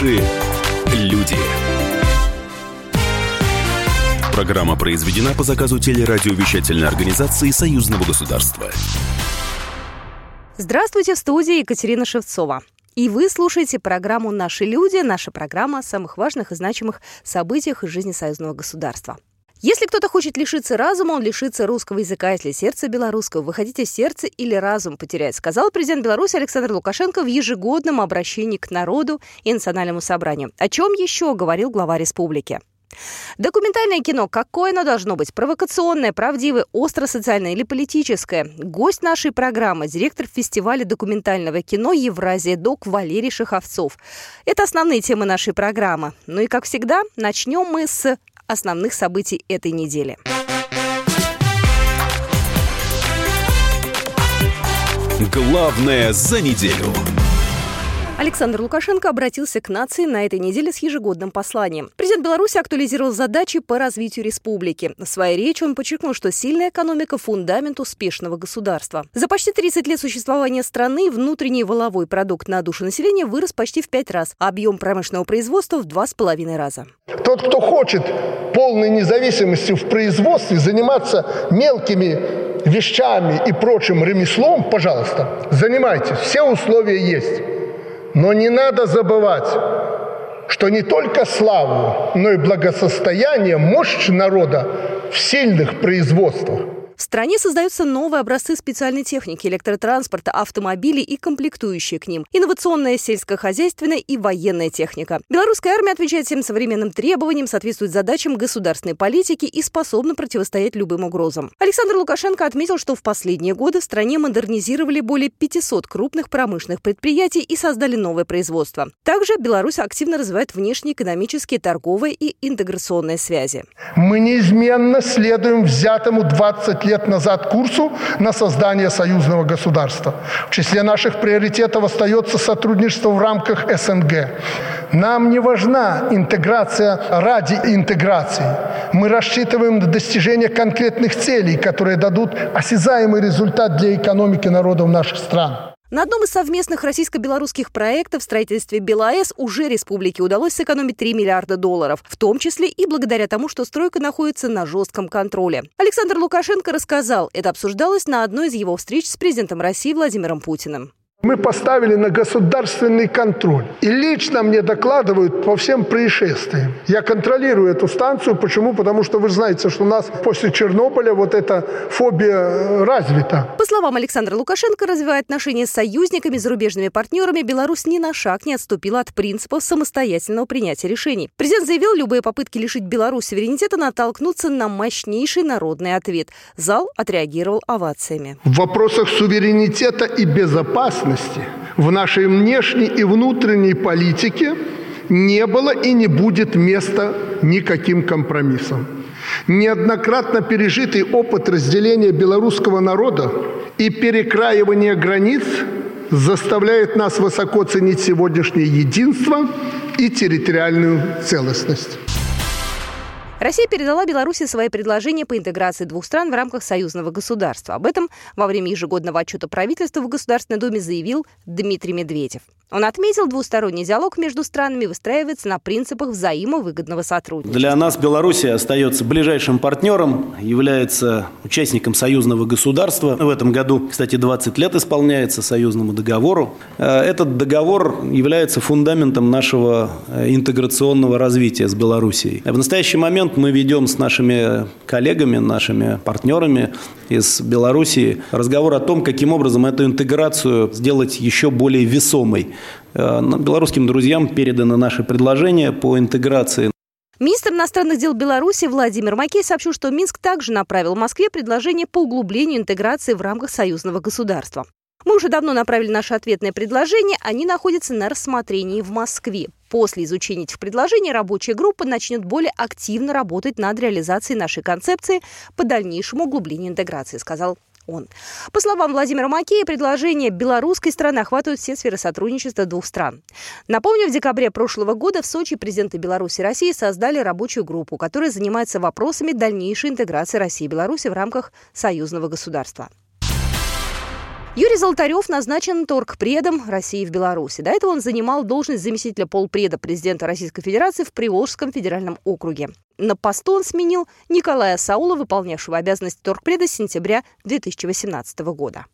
Наши люди. Программа произведена по заказу телерадиовещательной организации Союзного государства. Здравствуйте, в студии Екатерина Шевцова. И вы слушаете программу «Наши люди», наша программа о самых важных и значимых событиях из жизни союзного государства. Если кто-то хочет лишиться разума, он лишится русского языка. Если сердце белорусского, вы хотите сердце или разум потерять, сказал президент Беларуси Александр Лукашенко в ежегодном обращении к народу и национальному собранию. О чем еще говорил глава республики? Документальное кино, какое оно должно быть? Провокационное, правдивое, остро-социальное или политическое? Гость нашей программы – директор фестиваля документального кино «Евразия Док» Валерий Шаховцов. Это основные темы нашей программы. Ну и, как всегда, начнем мы с основных событий этой недели. Главное за неделю. Александр Лукашенко обратился к нации на этой неделе с ежегодным посланием. Президент Беларуси актуализировал задачи по развитию республики. В своей речи он подчеркнул, что сильная экономика – фундамент успешного государства. За почти 30 лет существования страны внутренний воловой продукт на душу населения вырос почти в пять раз, а объем промышленного производства в два с половиной раза. Тот, кто хочет полной независимости в производстве, заниматься мелкими вещами и прочим ремеслом, пожалуйста, занимайтесь. Все условия есть. Но не надо забывать, что не только славу, но и благосостояние, мощь народа в сильных производствах – в стране создаются новые образцы специальной техники, электротранспорта, автомобилей и комплектующие к ним, инновационная сельскохозяйственная и военная техника. Белорусская армия отвечает всем современным требованиям, соответствует задачам государственной политики и способна противостоять любым угрозам. Александр Лукашенко отметил, что в последние годы в стране модернизировали более 500 крупных промышленных предприятий и создали новое производство. Также Беларусь активно развивает внешнеэкономические, торговые и интеграционные связи. Мы неизменно следуем взятому 20 лет лет назад курсу на создание союзного государства. В числе наших приоритетов остается сотрудничество в рамках СНГ. Нам не важна интеграция ради интеграции. Мы рассчитываем на достижение конкретных целей, которые дадут осязаемый результат для экономики народов наших стран. На одном из совместных российско-белорусских проектов в строительстве БелАЭС уже республике удалось сэкономить 3 миллиарда долларов, в том числе и благодаря тому, что стройка находится на жестком контроле. Александр Лукашенко рассказал, это обсуждалось на одной из его встреч с президентом России Владимиром Путиным. Мы поставили на государственный контроль. И лично мне докладывают по всем происшествиям. Я контролирую эту станцию. Почему? Потому что вы знаете, что у нас после Чернобыля вот эта фобия э, развита. По словам Александра Лукашенко, развивая отношения с союзниками, зарубежными партнерами, Беларусь ни на шаг не отступила от принципов самостоятельного принятия решений. Президент заявил, любые попытки лишить Беларусь суверенитета натолкнутся на мощнейший народный ответ. Зал отреагировал овациями. В вопросах суверенитета и безопасности безопасности в нашей внешней и внутренней политике не было и не будет места никаким компромиссам. Неоднократно пережитый опыт разделения белорусского народа и перекраивания границ заставляет нас высоко ценить сегодняшнее единство и территориальную целостность. Россия передала Беларуси свои предложения по интеграции двух стран в рамках союзного государства. Об этом во время ежегодного отчета правительства в Государственной Думе заявил Дмитрий Медведев. Он отметил, двусторонний диалог между странами выстраивается на принципах взаимовыгодного сотрудничества. Для нас Белоруссия остается ближайшим партнером, является участником союзного государства. В этом году, кстати, 20 лет исполняется союзному договору. Э, этот договор является фундаментом нашего э, интеграционного развития с Белоруссией. В настоящий момент мы ведем с нашими коллегами, нашими партнерами из Белоруссии разговор о том, каким образом эту интеграцию сделать еще более весомой. Э, белорусским друзьям передано наше предложение по интеграции Министр иностранных дел Беларуси Владимир Макей сообщил, что Минск также направил Москве предложение по углублению интеграции в рамках союзного государства. Мы уже давно направили наше ответное предложение, они находятся на рассмотрении в Москве. После изучения этих предложений рабочая группа начнет более активно работать над реализацией нашей концепции по дальнейшему углублению интеграции, сказал он. По словам Владимира Макея, предложения белорусской страны охватывают все сферы сотрудничества двух стран. Напомню, в декабре прошлого года в Сочи президенты Беларуси и России создали рабочую группу, которая занимается вопросами дальнейшей интеграции России и Беларуси в рамках союзного государства. Юрий Золотарев назначен торгпредом России в Беларуси. До этого он занимал должность заместителя полпреда президента Российской Федерации в Приволжском федеральном округе. На посту он сменил Николая Саула, выполнявшего обязанности торгпреда с сентября 2018 года.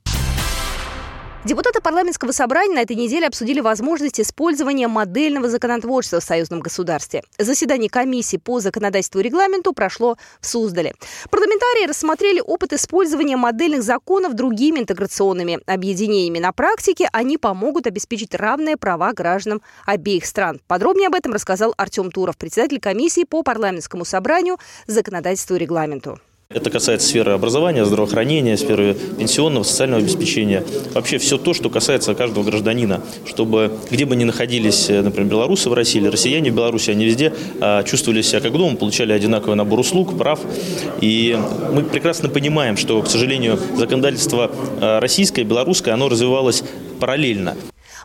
Депутаты парламентского собрания на этой неделе обсудили возможность использования модельного законотворчества в союзном государстве. Заседание комиссии по законодательству и регламенту прошло в Суздале. Парламентарии рассмотрели опыт использования модельных законов другими интеграционными объединениями. На практике они помогут обеспечить равные права гражданам обеих стран. Подробнее об этом рассказал Артем Туров, председатель комиссии по парламентскому собранию, законодательству и регламенту. Это касается сферы образования, здравоохранения, сферы пенсионного, социального обеспечения. Вообще все то, что касается каждого гражданина, чтобы где бы ни находились, э, например, белорусы в России или россияне в Беларуси, они везде а, чувствовали себя как дома, получали одинаковый набор услуг, прав. И мы прекрасно понимаем, что, к сожалению, законодательство а, российское, белорусское, оно развивалось параллельно.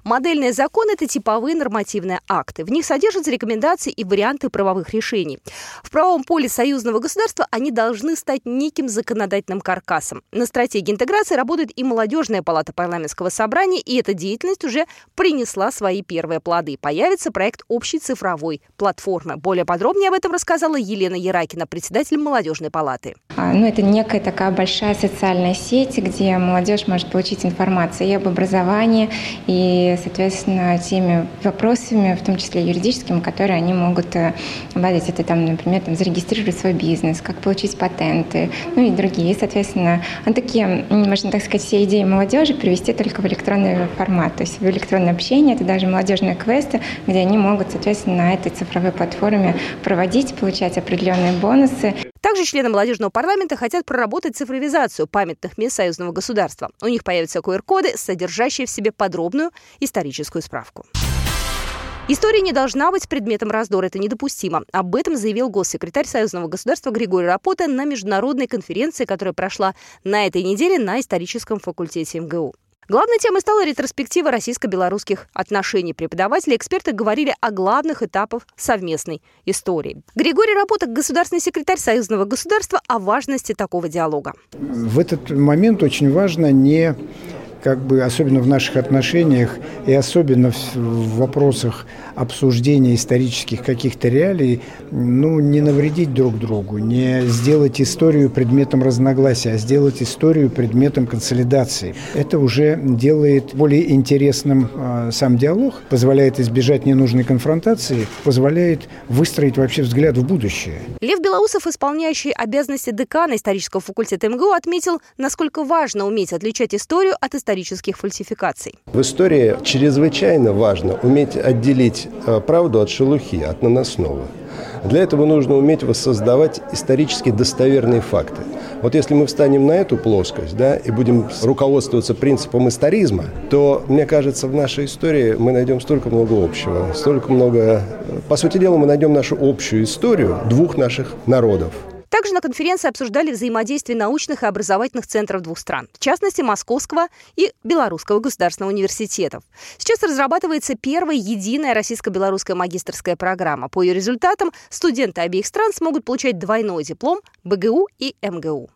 Модельные законы – это типовые нормативные акты. В них содержатся рекомендации и варианты правовых решений. В правовом поле союзного государства они должны стать неким законодательным каркасом. На стратегии интеграции работает и молодежная палата парламентского собрания, и эта деятельность уже принесла свои первые плоды. Появится проект общей цифровой платформы. Более подробнее об этом рассказала Елена Яракина, председатель молодежной палаты. А, ну, это некая такая большая социальная сеть, где молодежь может получить информацию и об образовании, и соответственно, теми вопросами, в том числе юридическими, которые они могут обладать. Э, это, там, например, там, зарегистрировать свой бизнес, как получить патенты, ну и другие. Соответственно, а такие, можно так сказать, все идеи молодежи привести только в электронный формат. То есть в электронное общение, это даже молодежные квесты, где они могут, соответственно, на этой цифровой платформе проводить, получать определенные бонусы. Также члены молодежного парламента хотят проработать цифровизацию памятных мест союзного государства. У них появятся QR-коды, содержащие в себе подробную историческую справку. История не должна быть предметом раздора, это недопустимо. Об этом заявил госсекретарь Союзного государства Григорий Рапота на международной конференции, которая прошла на этой неделе на историческом факультете МГУ. Главной темой стала ретроспектива российско-белорусских отношений. Преподаватели и эксперты говорили о главных этапах совместной истории. Григорий Работа, государственный секретарь Союзного государства, о важности такого диалога. В этот момент очень важно не как бы особенно в наших отношениях и особенно в, вопросах обсуждения исторических каких-то реалий, ну, не навредить друг другу, не сделать историю предметом разногласия, а сделать историю предметом консолидации. Это уже делает более интересным э, сам диалог, позволяет избежать ненужной конфронтации, позволяет выстроить вообще взгляд в будущее. Лев Белоусов, исполняющий обязанности декана исторического факультета МГУ, отметил, насколько важно уметь отличать историю от исторических фальсификаций. В истории чрезвычайно важно уметь отделить э, правду от шелухи, от наносного. Для этого нужно уметь воссоздавать исторически достоверные факты. Вот если мы встанем на эту плоскость да, и будем руководствоваться принципом историзма, то, мне кажется, в нашей истории мы найдем столько много общего, столько много... По сути дела, мы найдем нашу общую историю двух наших народов – также на конференции обсуждали взаимодействие научных и образовательных центров двух стран, в частности Московского и Белорусского государственного университетов. Сейчас разрабатывается первая единая российско-белорусская магистрская программа. По ее результатам студенты обеих стран смогут получать двойной диплом БГУ и МГУ.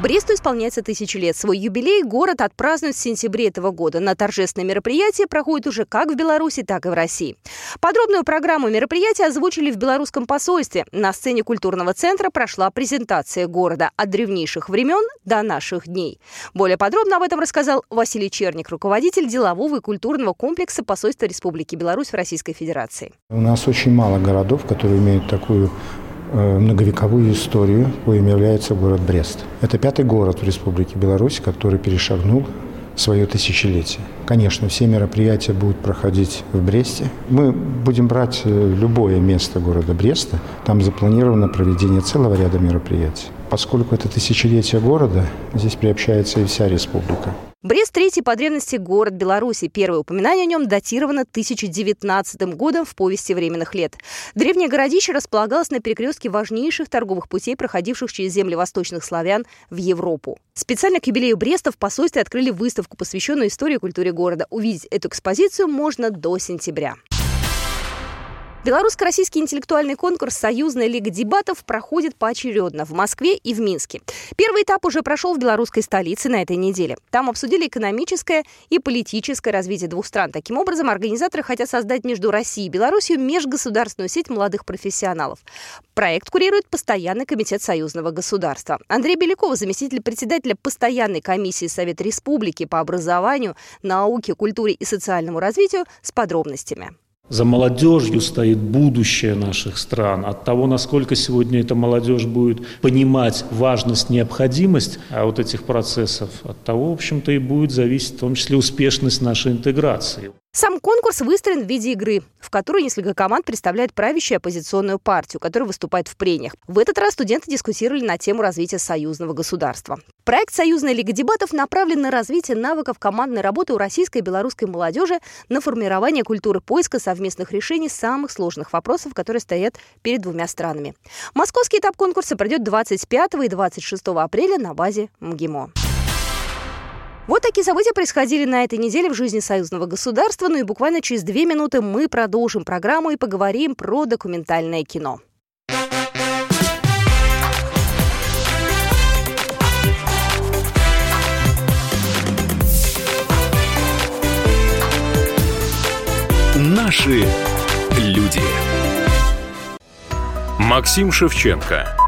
Бресту исполняется тысячу лет. Свой юбилей город отпразднует в сентябре этого года. На торжественное мероприятие проходит уже как в Беларуси, так и в России. Подробную программу мероприятия озвучили в белорусском посольстве. На сцене культурного центра прошла презентация города от древнейших времен до наших дней. Более подробно об этом рассказал Василий Черник, руководитель делового и культурного комплекса посольства Республики Беларусь в Российской Федерации. У нас очень мало городов, которые имеют такую многовековую историю, коим является город Брест. Это пятый город в Республике Беларусь, который перешагнул свое тысячелетие. Конечно, все мероприятия будут проходить в Бресте. Мы будем брать э, любое место города Бреста. Там запланировано проведение целого ряда мероприятий. Поскольку это тысячелетие города, здесь приобщается и вся республика. Брест – третий по древности город Беларуси. Первое упоминание о нем датировано 1019 годом в повести временных лет. Древнее городище располагалось на перекрестке важнейших торговых путей, проходивших через земли восточных славян в Европу. Специально к юбилею Бреста в посольстве открыли выставку, посвященную истории и культуре города. Увидеть эту экспозицию можно до сентября. Белорусско-российский интеллектуальный конкурс «Союзная лига дебатов» проходит поочередно в Москве и в Минске. Первый этап уже прошел в белорусской столице на этой неделе. Там обсудили экономическое и политическое развитие двух стран. Таким образом, организаторы хотят создать между Россией и Беларусью межгосударственную сеть молодых профессионалов. Проект курирует Постоянный комитет союзного государства. Андрей Беляков, заместитель председателя Постоянной комиссии Совета Республики по образованию, науке, культуре и социальному развитию с подробностями. За молодежью стоит будущее наших стран. От того, насколько сегодня эта молодежь будет понимать важность, необходимость а вот этих процессов, от того, в общем-то, и будет зависеть в том числе успешность нашей интеграции. Сам конкурс выстроен в виде игры, в которой несколько команд представляют правящую оппозиционную партию, которая выступает в прениях. В этот раз студенты дискутировали на тему развития союзного государства. Проект «Союзная лига дебатов» направлен на развитие навыков командной работы у российской и белорусской молодежи на формирование культуры поиска совместных решений самых сложных вопросов, которые стоят перед двумя странами. Московский этап конкурса пройдет 25 и 26 апреля на базе МГИМО. Вот такие события происходили на этой неделе в жизни союзного государства. Ну и буквально через две минуты мы продолжим программу и поговорим про документальное кино. Наши люди. Максим Шевченко.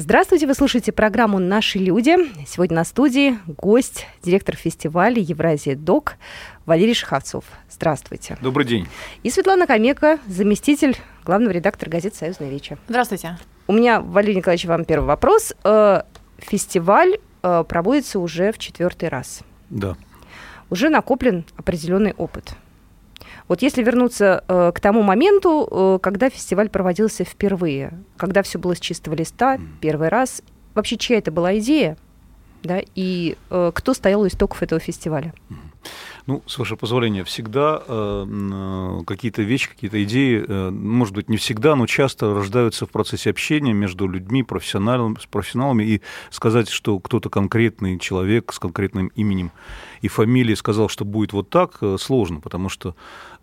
Здравствуйте, вы слушаете программу «Наши люди». Сегодня на студии гость, директор фестиваля «Евразия ДОК» Валерий Шаховцов. Здравствуйте. Добрый день. И Светлана Комека, заместитель главного редактора газеты «Союзная Вечи». Здравствуйте. У меня, Валерий Николаевич, вам первый вопрос. Э, фестиваль э, проводится уже в четвертый раз. Да. Уже накоплен определенный опыт – вот если вернуться э, к тому моменту, э, когда фестиваль проводился впервые, когда все было с чистого листа, первый раз, вообще чья это была идея, да, и э, кто стоял у истоков этого фестиваля? Ну, с вашего позволения, всегда э, э, какие-то вещи, какие-то идеи, э, может быть, не всегда, но часто рождаются в процессе общения между людьми, профессионалами, с профессионалами, и сказать, что кто-то конкретный человек с конкретным именем и фамилией сказал, что будет вот так, э, сложно, потому что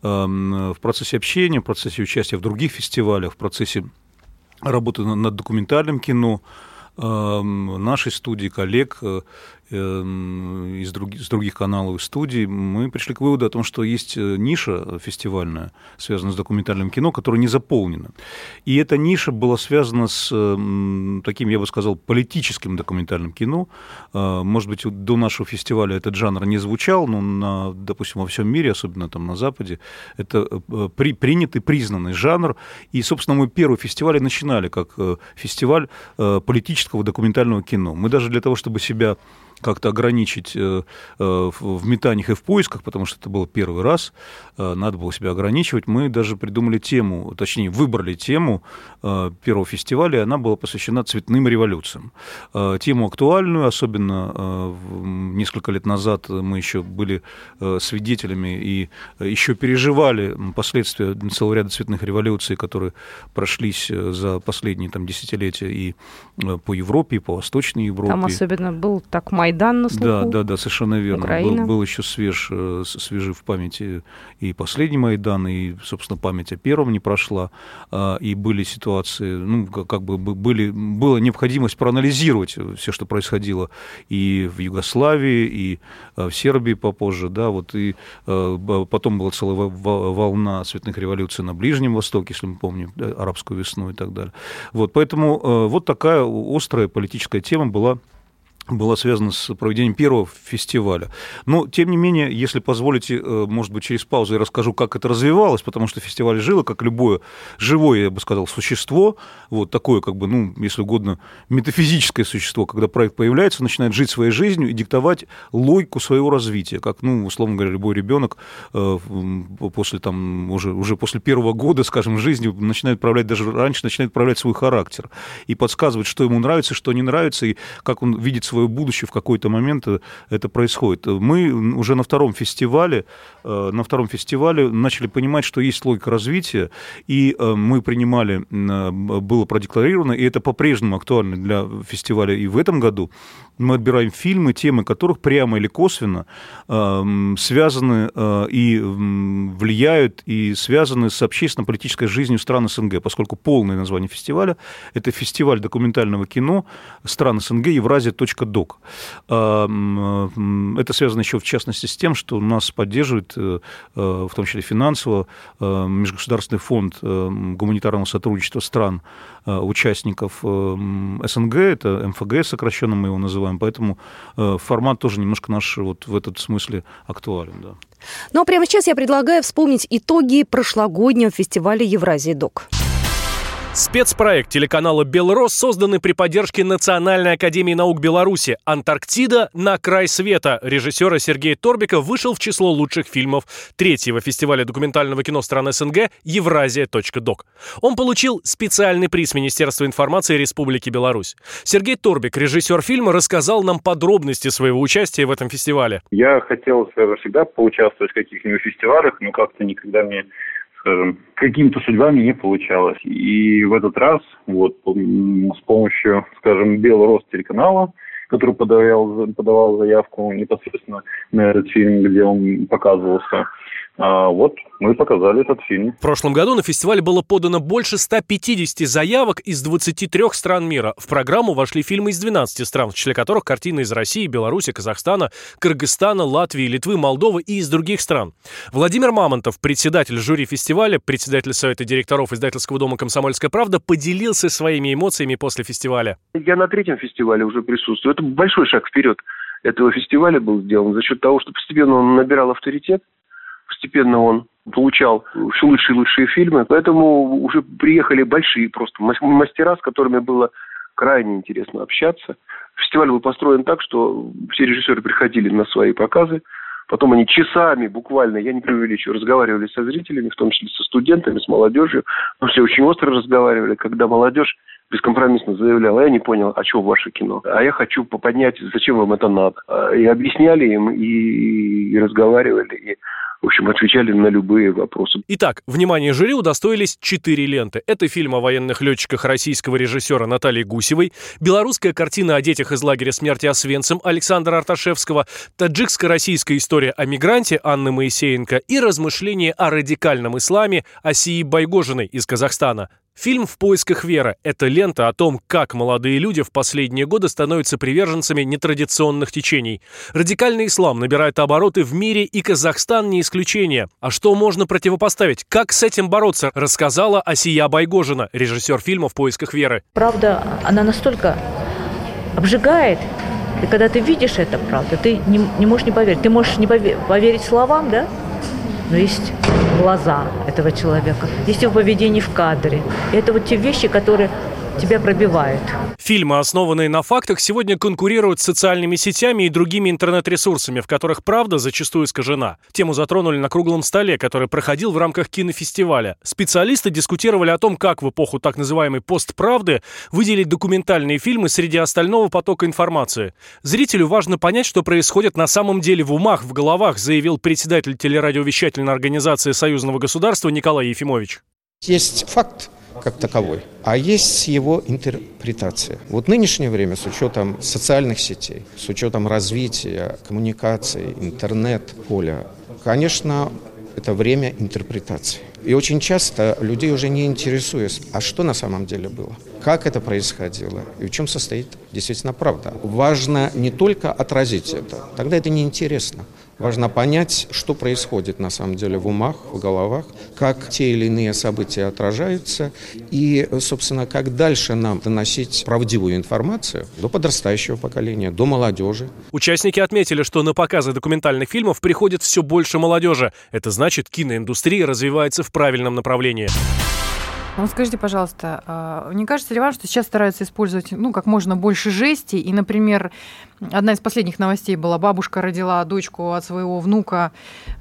э, в процессе общения, в процессе участия в других фестивалях, в процессе работы над документальным кино, э, нашей студии, коллег, э, из других, с других каналов и студий, мы пришли к выводу о том, что есть э, ниша фестивальная, связанная с документальным кино, которая не заполнена. И эта ниша была связана с эм, таким, я бы сказал, политическим документальным кино. Э, может быть, до нашего фестиваля этот жанр не звучал, но, на, допустим, во всем мире, особенно там на Западе, это э, при, принятый, признанный жанр. И, собственно, мы первый фестиваль начинали как фестиваль политического документального кино. Мы даже для того, чтобы себя как-то ограничить э, э, в метаниях и в поисках, потому что это был первый раз, э, надо было себя ограничивать. Мы даже придумали тему, точнее, выбрали тему первого фестиваля, и она была посвящена цветным революциям. Тему актуальную, особенно несколько лет назад мы еще были свидетелями и еще переживали последствия целого ряда цветных революций, которые прошлись за последние там, десятилетия и по Европе, и по Восточной Европе. Там особенно был так Майдан на слуху. Да, да, да, совершенно верно. Был, был еще свеж, э, свежи в памяти и последний Майдан, и, собственно, память о первом не прошла, а, и были ситуации, ну, как бы были, была необходимость проанализировать все, что происходило и в Югославии, и э, в Сербии попозже, да, вот, и э, потом была целая волна цветных революций на Ближнем Востоке, если мы помним, арабскую весну и так далее. Вот, поэтому вот такая острая политическая тема была была связана с проведением первого фестиваля. Но, тем не менее, если позволите, э, может быть, через паузу я расскажу, как это развивалось, потому что фестиваль жило, как любое живое, я бы сказал, существо, вот такое, как бы, ну, если угодно, метафизическое существо, когда проект появляется, начинает жить своей жизнью и диктовать логику своего развития, как, ну, условно говоря, любой ребенок э, после, там, уже, уже после первого года, скажем, жизни начинает проявлять, даже раньше начинает проявлять свой характер и подсказывать, что ему нравится, что не нравится, и как он видит свое будущее в какой-то момент э, это происходит. Мы уже на втором фестивале, э, на втором фестивале начали понимать, что есть логика развития, и э, мы принимали, было продекларировано, и это по-прежнему актуально для фестиваля и в этом году, мы отбираем фильмы, темы которых прямо или косвенно связаны и влияют, и связаны с общественно-политической жизнью стран СНГ, поскольку полное название фестиваля – это фестиваль документального кино стран СНГ Евразия.ру док. А, это связано еще, в частности, с тем, что нас поддерживает, э, э, в том числе финансово, э, Межгосударственный фонд гуманитарного сотрудничества стран, участников СНГ, это МФГ сокращенно мы его называем, поэтому формат тоже немножко наш вот в этот смысле актуален. Да. Ну а прямо сейчас я предлагаю вспомнить итоги прошлогоднего фестиваля Евразия Док. Спецпроект телеканала «Белрос», созданный при поддержке Национальной академии наук Беларуси «Антарктида. На край света» режиссера Сергея Торбика вышел в число лучших фильмов третьего фестиваля документального кино стран СНГ «Евразия.док». Он получил специальный приз Министерства информации Республики Беларусь. Сергей Торбик, режиссер фильма, рассказал нам подробности своего участия в этом фестивале. Я хотел всегда поучаствовать в каких-нибудь фестивалях, но как-то никогда мне скажем, какими-то судьбами не получалось. И в этот раз вот с помощью, скажем, Белрос телеканала, который подавал, подавал заявку непосредственно на этот фильм, где он показывался, а вот мы показали этот фильм. В прошлом году на фестиваль было подано больше 150 заявок из 23 стран мира. В программу вошли фильмы из 12 стран, в числе которых картины из России, Беларуси, Казахстана, Кыргызстана, Латвии, Литвы, Молдовы и из других стран. Владимир Мамонтов, председатель жюри фестиваля, председатель Совета директоров издательского дома «Комсомольская правда», поделился своими эмоциями после фестиваля. Я на третьем фестивале уже присутствую. Это большой шаг вперед этого фестиваля был сделан за счет того, что постепенно он набирал авторитет, постепенно он получал все лучшие и лучшие фильмы, поэтому уже приехали большие просто мастера, с которыми было крайне интересно общаться. Фестиваль был построен так, что все режиссеры приходили на свои показы, потом они часами буквально, я не преувеличиваю, разговаривали со зрителями, в том числе со студентами, с молодежью, но все очень остро разговаривали, когда молодежь бескомпромиссно заявляла, я не понял, а что ваше кино? А я хочу поднять, зачем вам это надо? И объясняли им, и, и разговаривали, и в общем, отвечали на любые вопросы. Итак, внимание жюри удостоились четыре ленты. Это фильм о военных летчиках российского режиссера Натальи Гусевой, белорусская картина о детях из лагеря смерти Освенцим Александра Арташевского, таджикско-российская история о мигранте Анны Моисеенко и размышления о радикальном исламе Асии Байгожиной из Казахстана. Фильм «В поисках веры» — это лента о том, как молодые люди в последние годы становятся приверженцами нетрадиционных течений. Радикальный ислам набирает обороты в мире, и Казахстан не исключение. А что можно противопоставить? Как с этим бороться? Рассказала Асия Байгожина, режиссер фильма «В поисках веры». Правда, она настолько обжигает, и когда ты видишь это, правда, ты не, не можешь не поверить. Ты можешь не поверить словам, да? Но есть глаза этого человека, есть его поведение в кадре. И это вот те вещи, которые тебя пробивают. Фильмы, основанные на фактах, сегодня конкурируют с социальными сетями и другими интернет-ресурсами, в которых правда зачастую искажена. Тему затронули на круглом столе, который проходил в рамках кинофестиваля. Специалисты дискутировали о том, как в эпоху так называемой постправды выделить документальные фильмы среди остального потока информации. Зрителю важно понять, что происходит на самом деле в умах, в головах, заявил председатель телерадиовещательной организации Союзного государства Николай Ефимович. Есть факт, как таковой, а есть его интерпретация. Вот нынешнее время с учетом социальных сетей, с учетом развития коммуникаций, интернет-поля, конечно, это время интерпретации. И очень часто людей уже не интересует, а что на самом деле было, как это происходило и в чем состоит действительно правда. Важно не только отразить это, тогда это неинтересно, Важно понять, что происходит на самом деле в умах, в головах, как те или иные события отражаются и, собственно, как дальше нам доносить правдивую информацию до подрастающего поколения, до молодежи. Участники отметили, что на показы документальных фильмов приходит все больше молодежи. Это значит, киноиндустрия развивается в правильном направлении. Ну, скажите, пожалуйста, а, не кажется ли вам, что сейчас стараются использовать ну, как можно больше жести? И, например, одна из последних новостей была, бабушка родила дочку от своего внука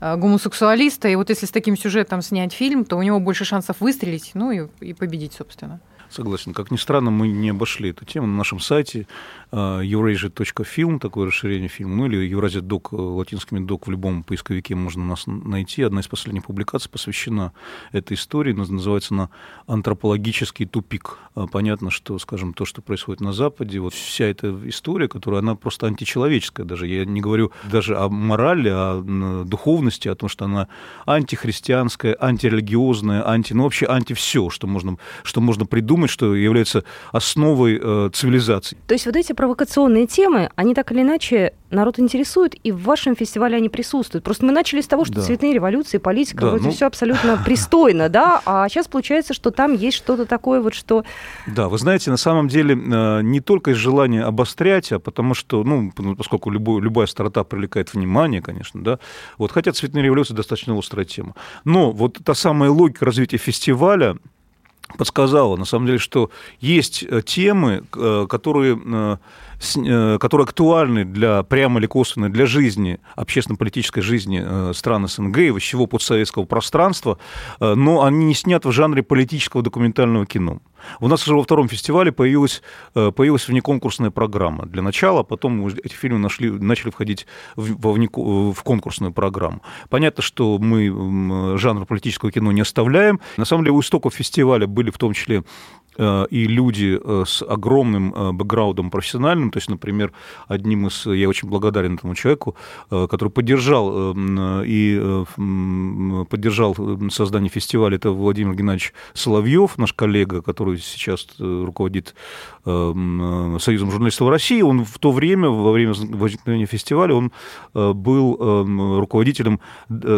а, гомосексуалиста, и вот если с таким сюжетом снять фильм, то у него больше шансов выстрелить, ну и, и победить, собственно. Согласен. Как ни странно, мы не обошли эту тему на нашем сайте eurasia.film, такое расширение фильма, ну или Евразия док, э, латинскими док в любом поисковике можно нас найти. Одна из последних публикаций посвящена этой истории, называется она «Антропологический тупик». А, понятно, что, скажем, то, что происходит на Западе, вот вся эта история, которая, она просто античеловеческая даже. Я не говорю даже о морали, о духовности, о том, что она антихристианская, антирелигиозная, анти, ну вообще анти все, что можно, что можно придумать, что является основой э, цивилизации. То есть вот эти провокационные темы, они так или иначе народ интересуют, и в вашем фестивале они присутствуют. Просто мы начали с того, что да. цветные революции, политика, да, вроде ну... все абсолютно пристойно, да, а сейчас получается, что там есть что-то такое вот, что... Да, вы знаете, на самом деле э, не только из желания обострять, а потому что, ну, поскольку любой, любая стартап привлекает внимание, конечно, да, вот, хотя цветные революции достаточно острая тема. Но вот та самая логика развития фестиваля, подсказала, на самом деле, что есть э, темы, э, которые Э, которые актуальны для, прямо или косвенно для жизни, общественно-политической жизни э, стран СНГ и всего постсоветского пространства, э, но они не сняты в жанре политического документального кино. У нас уже во втором фестивале появилась, появилась внеконкурсная программа. Для начала, потом эти фильмы нашли, начали входить в, в, в конкурсную программу. Понятно, что мы жанр политического кино не оставляем. На самом деле у истоков фестиваля были в том числе Э, и люди э, с огромным э, бэкграундом профессиональным, то есть, например, одним из, я очень благодарен этому человеку, который поддержал и поддержал создание фестиваля, это Владимир Геннадьевич Соловьев, наш коллега, который сейчас руководит Союзом журналистов России, он в то время, во время возникновения фестиваля, он был руководителем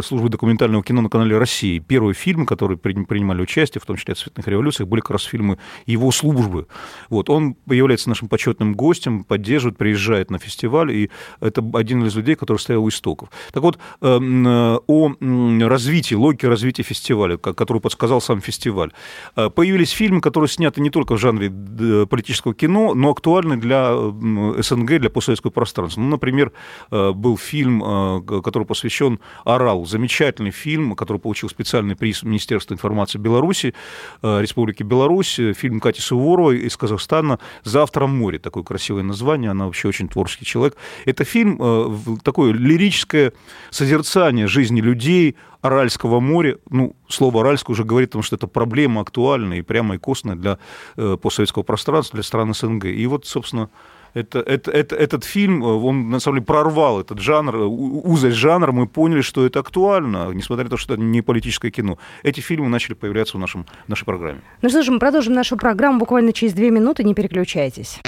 службы документального кино на канале России. Первые фильмы, которые принимали участие, в том числе в «Цветных революциях», были как раз фильмы его службы. Вот, он является нашим почетным гостем, поддерживает, приезжает на фестиваль, и это один из людей, который стоял у истоков. Так вот, эм, э, о развитии, логике развития фестиваля, которую подсказал сам фестиваль. Э, появились фильмы, которые сняты не только в жанре политического кино, но актуальны для СНГ, для постсоветского пространства. Ну, например, э, был фильм, который посвящен «Орал». Замечательный фильм, который получил специальный приз Министерства информации Беларуси, Республики Беларусь, фильм Кати Суворовой из Казахстана «Завтра море». Такое красивое название, она вообще очень творческий человек. Это фильм, э, такое лирическое созерцание жизни людей, Аральского моря, ну, слово Аральское уже говорит о том, что это проблема актуальная и прямо и костная для э, постсоветского пространства, для стран СНГ. И вот, собственно, это, это, это, этот фильм, э, он на самом деле прорвал этот жанр, узость жанра, мы поняли, что это актуально, несмотря на то, что это не политическое кино. Эти фильмы начали появляться в нашем, нашей программе. Ну что ж, мы продолжим нашу программу буквально через две минуты, не переключайтесь.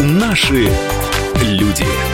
Наши люди.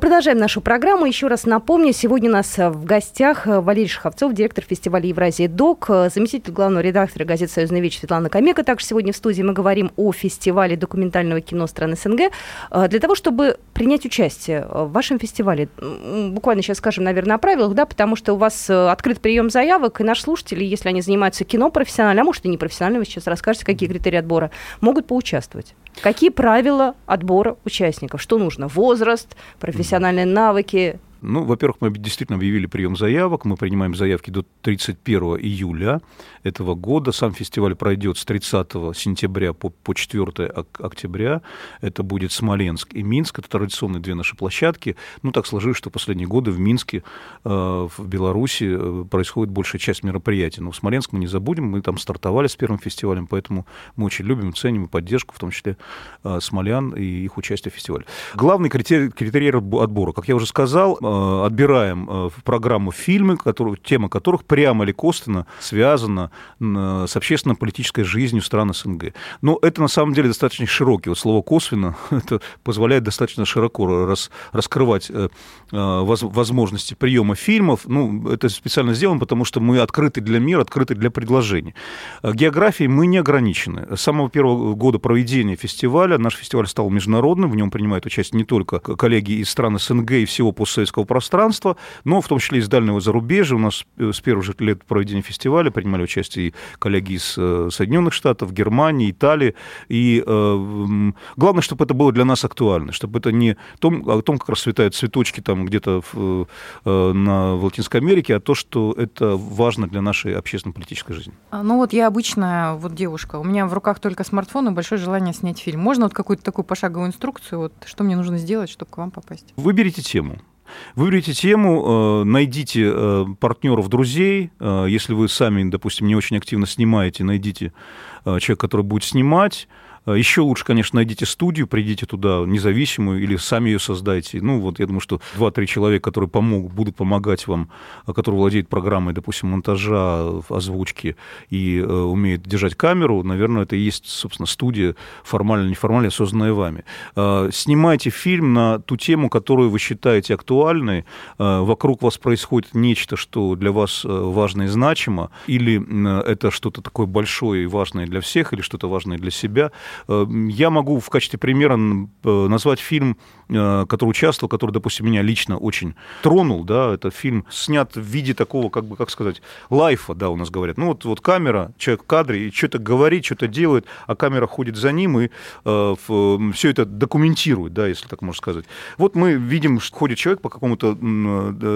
Мы продолжаем нашу программу. Еще раз напомню, сегодня у нас в гостях Валерий Шаховцов, директор фестиваля Евразия ДОК, заместитель главного редактора газеты «Союзная вечь» Светлана Камека. Также сегодня в студии мы говорим о фестивале документального кино стран СНГ. Для того, чтобы принять участие в вашем фестивале, буквально сейчас скажем, наверное, о правилах, да, потому что у вас открыт прием заявок, и наши слушатели, если они занимаются кино профессионально, а может и не профессионально, вы сейчас расскажете, какие критерии отбора, могут поучаствовать. Какие правила отбора участников? Что нужно? Возраст, профессиональные навыки, Ну, во-первых, мы действительно объявили прием заявок. Мы принимаем заявки до 31 июля этого года. Сам фестиваль пройдет с 30 сентября по, по 4 октября. Это будет Смоленск и Минск. Это традиционные две наши площадки. Ну, так сложилось, что последние годы в Минске, э, в Беларуси э, происходит большая часть мероприятий. Но в Смоленск мы не забудем. Мы там стартовали с первым фестивалем, поэтому мы очень любим, ценим поддержку, в том числе э, смолян и их участие в фестивале. Главный критерий, критерий отбора, как я уже сказал, отбираем в программу фильмы, которые, тема которых прямо или косвенно связана с общественно-политической жизнью стран СНГ. Но это на самом деле достаточно широкий. Вот слово «косвенно» это позволяет достаточно широко рас, раскрывать э, э, возможности приема фильмов. Ну, это специально сделано, потому что мы открыты для мира, открыты для предложений. Э, географией мы не ограничены. С самого первого года проведения фестиваля наш фестиваль стал международным, в нем принимают участие не только коллеги из стран СНГ и всего постсоветского пространства, но в том числе из дальнего зарубежья. У нас с первых же лет проведения фестиваля принимали участие и коллеги из Соединенных Штатов, Германии, Италии. И э, главное, чтобы это было для нас актуально, чтобы это не том, о том, как расцветают цветочки там где-то в, э, на, в Латинской Америке, а то, что это важно для нашей общественно-политической жизни. А, ну вот я обычная вот девушка, у меня в руках только смартфон и большое желание снять фильм. Можно вот какую-то такую пошаговую инструкцию, вот что мне нужно сделать, чтобы к вам попасть? Выберите тему. Выберите тему, э, найдите э, партнеров, друзей. Если вы сами, допустим, не очень активно снимаете, найдите человека, который будет снимать. Э, Еще лучше, конечно, найдите студию, придите туда независимую или сами ее создайте. Ну, вот я думаю, что 2-3 человека, которые помогут, будут помогать вам, э, которые владеют программой, допустим, монтажа, озвучки и э, умеют держать камеру, наверное, это и есть, собственно, студия формально, неформально созданная вами. Э, снимайте фильм на ту тему, которую вы считаете актуальной. Э, вокруг вас происходит нечто, что для вас э, важно и значимо, или э, это что-то такое большое и важное для всех, или что-то важное для себя. Э, я могу в качестве примера э, назвать фильм, э, который участвовал, который, допустим, меня лично очень тронул. Да, это фильм снят в виде такого, как бы, как сказать, лайфа, да, у нас говорят. Ну, вот, вот камера, человек в кадре, и что-то говорит, что-то делает, а камера ходит за ним и э, все это документирует, да, если так можно сказать. Вот мы видим, что ходит человек по какому-то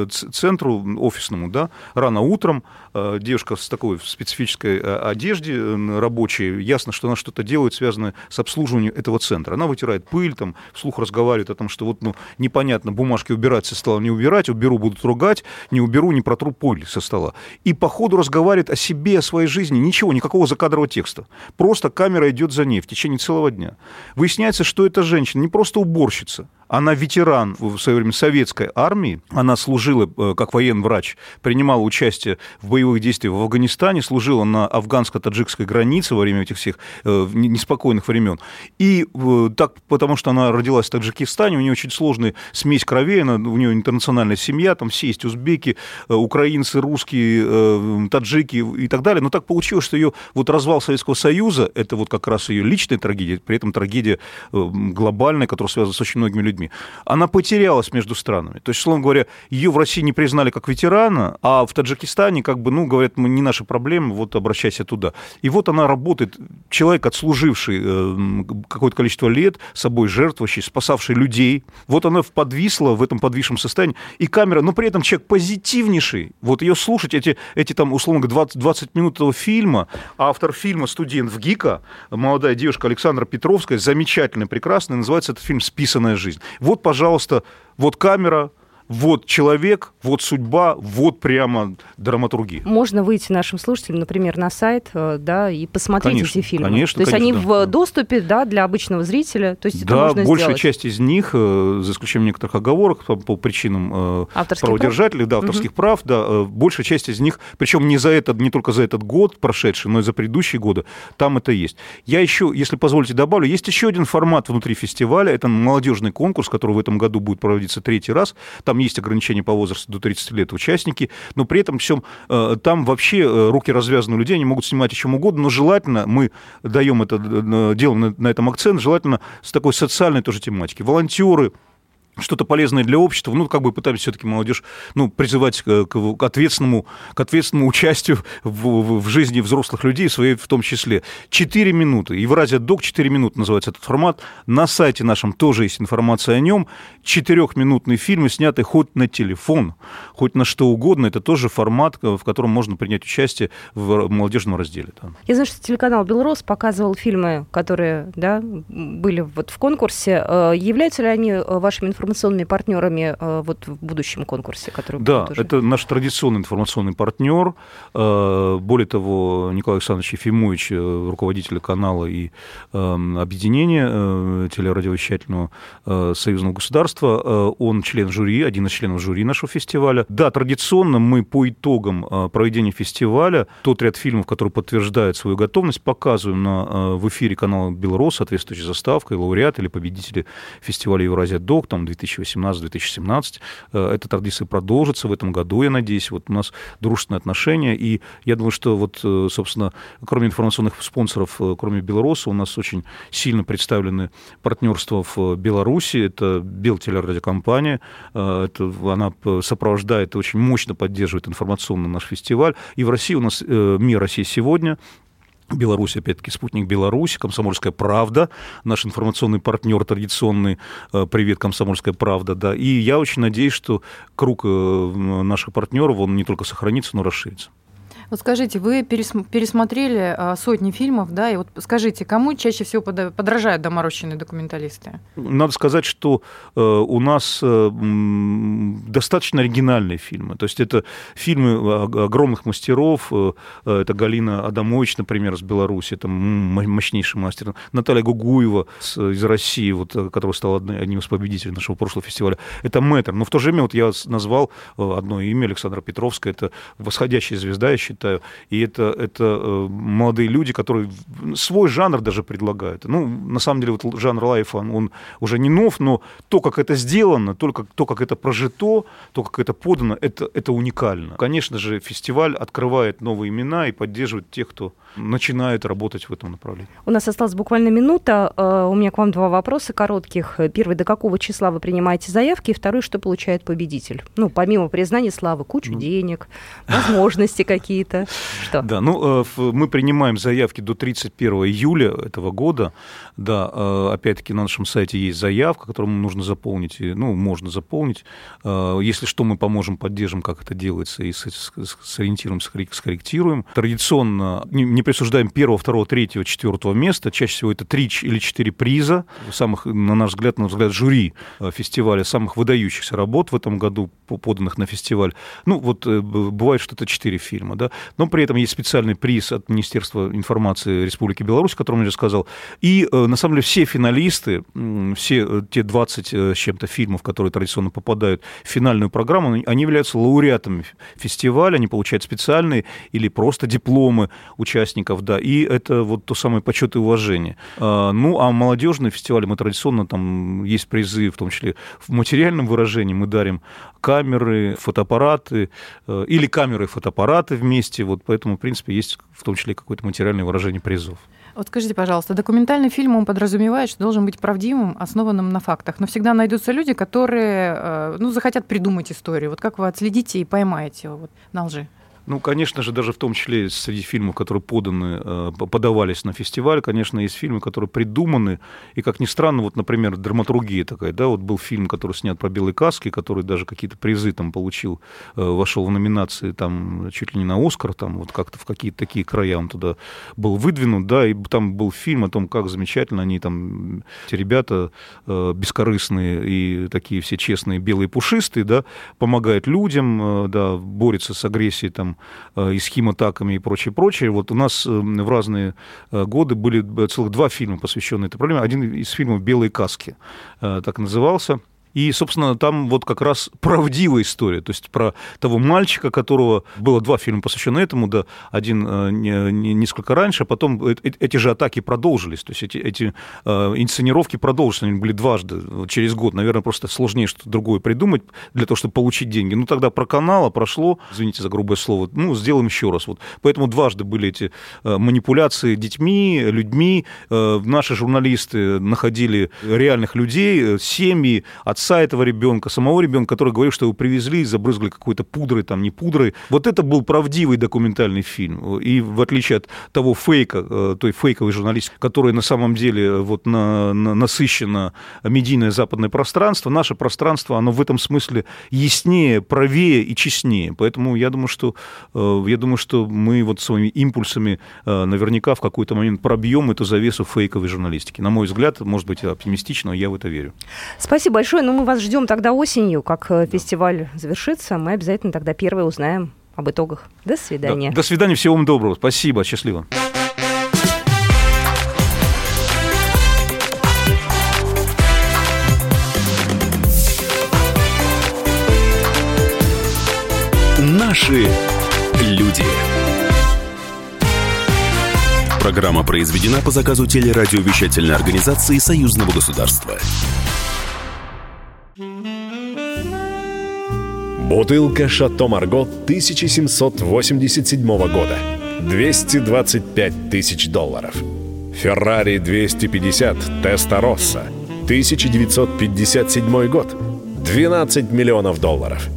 центру офисному, да, рано утром, девушка с такой специфической одежде рабочей, ясно, что она что-то делает, связанное связаны с обслуживанием этого центра. Она вытирает пыль, там, вслух разговаривает о том, что вот, ну, непонятно, бумажки убирать со стола, не убирать, уберу, будут ругать, не уберу, не протру пыль со стола. И по ходу разговаривает о себе, о своей жизни, ничего, никакого закадрового текста. Просто камера идет за ней в течение целого дня. Выясняется, что эта женщина не просто уборщица, она ветеран в свое время советской армии. Она служила э, как военный врач, принимала участие в боевых действиях в Афганистане, служила на афганско-таджикской границе во время этих всех э, неспокойных времен. И э, так, потому что она родилась в Таджикистане, у нее очень сложная смесь кровей, она, у нее интернациональная семья, там все есть узбеки, украинцы, русские, таджики и так далее. Но так получилось, что ее вот развал Советского Союза, это вот как раз ее личная трагедия, при этом трагедия глобальная, которая связана с очень многими людьми людьми, она потерялась между странами. То есть, словом говоря, ее в России не признали как ветерана, а в Таджикистане, как бы, ну, говорят, мы не наши проблемы, вот обращайся туда. И вот она работает, человек, отслуживший э, какое-то количество лет, собой жертвующий, спасавший людей. Вот она подвисла в этом подвисшем состоянии, и камера, но при этом человек позитивнейший. Вот ее слушать, эти, эти там, условно говоря, 20, 20 минут этого фильма, автор фильма «Студент в ГИКа», молодая девушка Александра Петровская, замечательная, прекрасная, называется этот фильм «Списанная жизнь». Вот, пожалуйста, вот камера, вот человек, вот судьба, вот прямо драматургия. Можно выйти нашим слушателям, например, на сайт, э, да, и посмотреть конечно, эти фильмы. Конечно, То есть конечно, они да. в доступе, да, для обычного зрителя. То есть это да, можно большая сделать. часть из них, э, за исключением некоторых оговорок по, по причинам э, Авторских праводержателей, да, авторских Мгм. прав, да, большая часть из них, причем не за этот, не только за этот год прошедший, но и за предыдущие годы, там это есть. Я еще, если позволите, добавлю, есть еще один формат внутри фестиваля, это молодежный конкурс, который в этом году будет проводиться третий раз. Там есть ограничения по возрасту до 30 лет участники, но при этом всем э, там вообще э, руки развязаны у людей, они могут снимать о чем угодно, но желательно, мы даем это, э, делаем на этом акцент, желательно с такой социальной тоже тематики. Волонтеры, что-то полезное для общества. Ну, как бы пытаемся все-таки молодежь ну, призывать к, к, ответственному, к ответственному участию в, в, в жизни взрослых людей, своей в том числе. Четыре минуты. Евразия Док 4 минуты называется этот формат. На сайте нашем тоже есть информация о нем. Четырехминутные фильмы, снятые хоть на телефон, хоть на что угодно. Это тоже формат, в котором можно принять участие в молодежном разделе. Да. Я знаю, что телеканал «Белрос» показывал фильмы, которые да, были вот в конкурсе. Э, являются ли они э, вашими информационными партнерами э, вот в будущем конкурсе, который Да, уже? это наш традиционный информационный партнер. Более того, Николай Александрович Ефимович, руководитель канала и объединения телерадиовещательного союзного государства, он член жюри, один из членов жюри нашего фестиваля. Да, традиционно мы по итогам проведения фестиваля тот ряд фильмов, которые подтверждают свою готовность, показываем на, в эфире канала «Белрос» соответствующей заставкой, лауреат или победители фестиваля «Евразия Док», там 2018-2017. Э, эта традиция продолжится в этом году, я надеюсь. Вот у нас дружественные отношения, и я думаю, что вот, э, собственно, кроме информационных спонсоров, э, кроме Беларуси, у нас очень сильно представлены партнерства в Беларуси. Это Белтелерадиокомпания, это, она сопровождает очень мощно поддерживает информационно наш фестиваль. И в России у нас «Мир России сегодня», Беларусь, опять-таки, спутник Беларусь, Комсомольская правда, наш информационный партнер традиционный, э, привет, Комсомольская правда, да, и я очень надеюсь, что круг э, наших партнеров, он не только сохранится, но расширится. Вот скажите, вы пересмотрели а, сотни фильмов, да, и вот скажите, кому чаще всего подражают доморощенные документалисты? Надо сказать, что э, у нас э, достаточно оригинальные фильмы. То есть это фильмы огромных мастеров. Э, это Галина Адамович, например, из Беларуси, это мощнейший мастер. Наталья Гугуева из России, вот, которая стала одним из победителей нашего прошлого фестиваля. Это мэтр. Но в то же время вот я назвал одно имя, Александра Петровская. Это восходящая звезда, я считаю считаю. И это, это э, молодые люди, которые свой жанр даже предлагают. Ну, на самом деле, вот жанр лайфа, он, он уже не нов, но то, как это сделано, только то, как это прожито, то, как это подано, это, это уникально. Конечно же, фестиваль открывает новые имена и поддерживает тех, кто начинает работать в этом направлении. У нас осталась буквально минута. Э, у меня к вам два вопроса коротких. Первый, до какого числа вы принимаете заявки? И второй, что получает победитель? Ну, помимо признания славы, кучу ну. денег, возможности какие-то. Что? Да, ну, э, мы принимаем заявки до 31 июля этого года. Да, э, опять-таки на нашем сайте есть заявка, которую нужно заполнить. Ну, можно заполнить. Если что, мы поможем, поддержим, как это делается, и сориентируем, скорректируем. Традиционно не присуждаем первого, второго, третьего, четвертого места. Чаще всего это три или четыре приза самых, на наш взгляд, на взгляд, жюри э, фестиваля самых выдающихся работ в этом году, поданных на фестиваль. Ну, вот э, бывает, что это четыре фильма, да. Но при этом есть специальный приз от Министерства информации Республики Беларусь, о котором я сказал. И, э, на самом деле, все финалисты, все те 20 с чем-то фильмов, которые традиционно попадают в финальную программу, они являются лауреатами фестиваля, они получают специальные или просто дипломы участников, да, и это вот то самое почет и уважение. А, ну, а молодежные фестивали мы традиционно, там есть призы, в том числе в материальном выражении мы дарим камеры, фотоаппараты, э, или камеры и фотоаппараты вместе, вот поэтому, в принципе, есть в том числе какое-то материальное выражение призов. Вот скажите, пожалуйста, документальный фильм, он подразумевает, что должен быть правдивым, основанным на фактах. Но всегда найдутся люди, которые э, ну, захотят придумать историю. Вот как вы отследите и поймаете его вот, на лжи? Ну, конечно же, даже в том числе среди фильмов, которые поданы, э, подавались на фестиваль, конечно, есть фильмы, которые придуманы, и, как ни странно, вот, например, драматургия такая, да, вот был фильм, который снят про белые каски, который даже какие-то призы там получил, э, вошел в номинации там чуть ли не на Оскар, там вот как-то в какие-то такие края он туда был выдвинут, да, и там был фильм о том, как замечательно они там, эти ребята э, бескорыстные и такие все честные, белые, пушистые, да, помогают людям, да, борются с агрессией там э, и с химотаками и прочее, прочее. Вот у нас э, в разные э, годы были целых два фильма, посвященные этой проблеме. Один из фильмов «Белые каски» так назывался – и, собственно, там вот как раз правдивая история, то есть про того мальчика, которого было два фильма посвящены этому, да, один э, несколько раньше, а потом эти же атаки продолжились, то есть эти, эти э, инсценировки продолжились, они были дважды через год, наверное, просто сложнее что-то другое придумать для того, чтобы получить деньги. Ну, тогда про канала прошло, извините за грубое слово, ну, сделаем еще раз. Вот. Поэтому дважды были эти э, манипуляции детьми, людьми. Наши журналисты находили реальных людей, семьи, отцы отца этого ребенка, самого ребенка, который говорил, что его привезли, забрызгали какой-то пудрой, там не пудрой. Вот это был правдивый документальный фильм. И в отличие от того фейка, э, той фейковой журналистики, которая на самом деле вот на, на, насыщена медийное западное пространство, наше пространство, оно в этом смысле яснее, правее и честнее. Поэтому я думаю, что, э, я думаю, что мы вот своими импульсами э, наверняка в какой-то момент пробьем эту завесу фейковой журналистики. На мой взгляд, может быть, оптимистично, но я в это верю. Спасибо большое. Ну, мы вас ждем тогда осенью, как э, фестиваль завершится. Мы обязательно тогда первые узнаем об итогах. До свидания. Да, до свидания, всего вам доброго. Спасибо, счастливо. Наши люди. Программа произведена по заказу телерадиовещательной организации Союзного государства. Бутылка «Шато Марго» 1787 года. 225 тысяч долларов. «Феррари 250 Теста Росса» 1957 год. 12 миллионов долларов.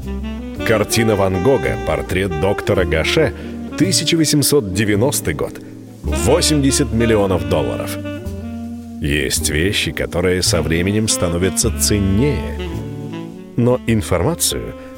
Картина Ван Гога «Портрет доктора Гаше» 1890 год. 80 миллионов долларов. Есть вещи, которые со временем становятся ценнее. Но информацию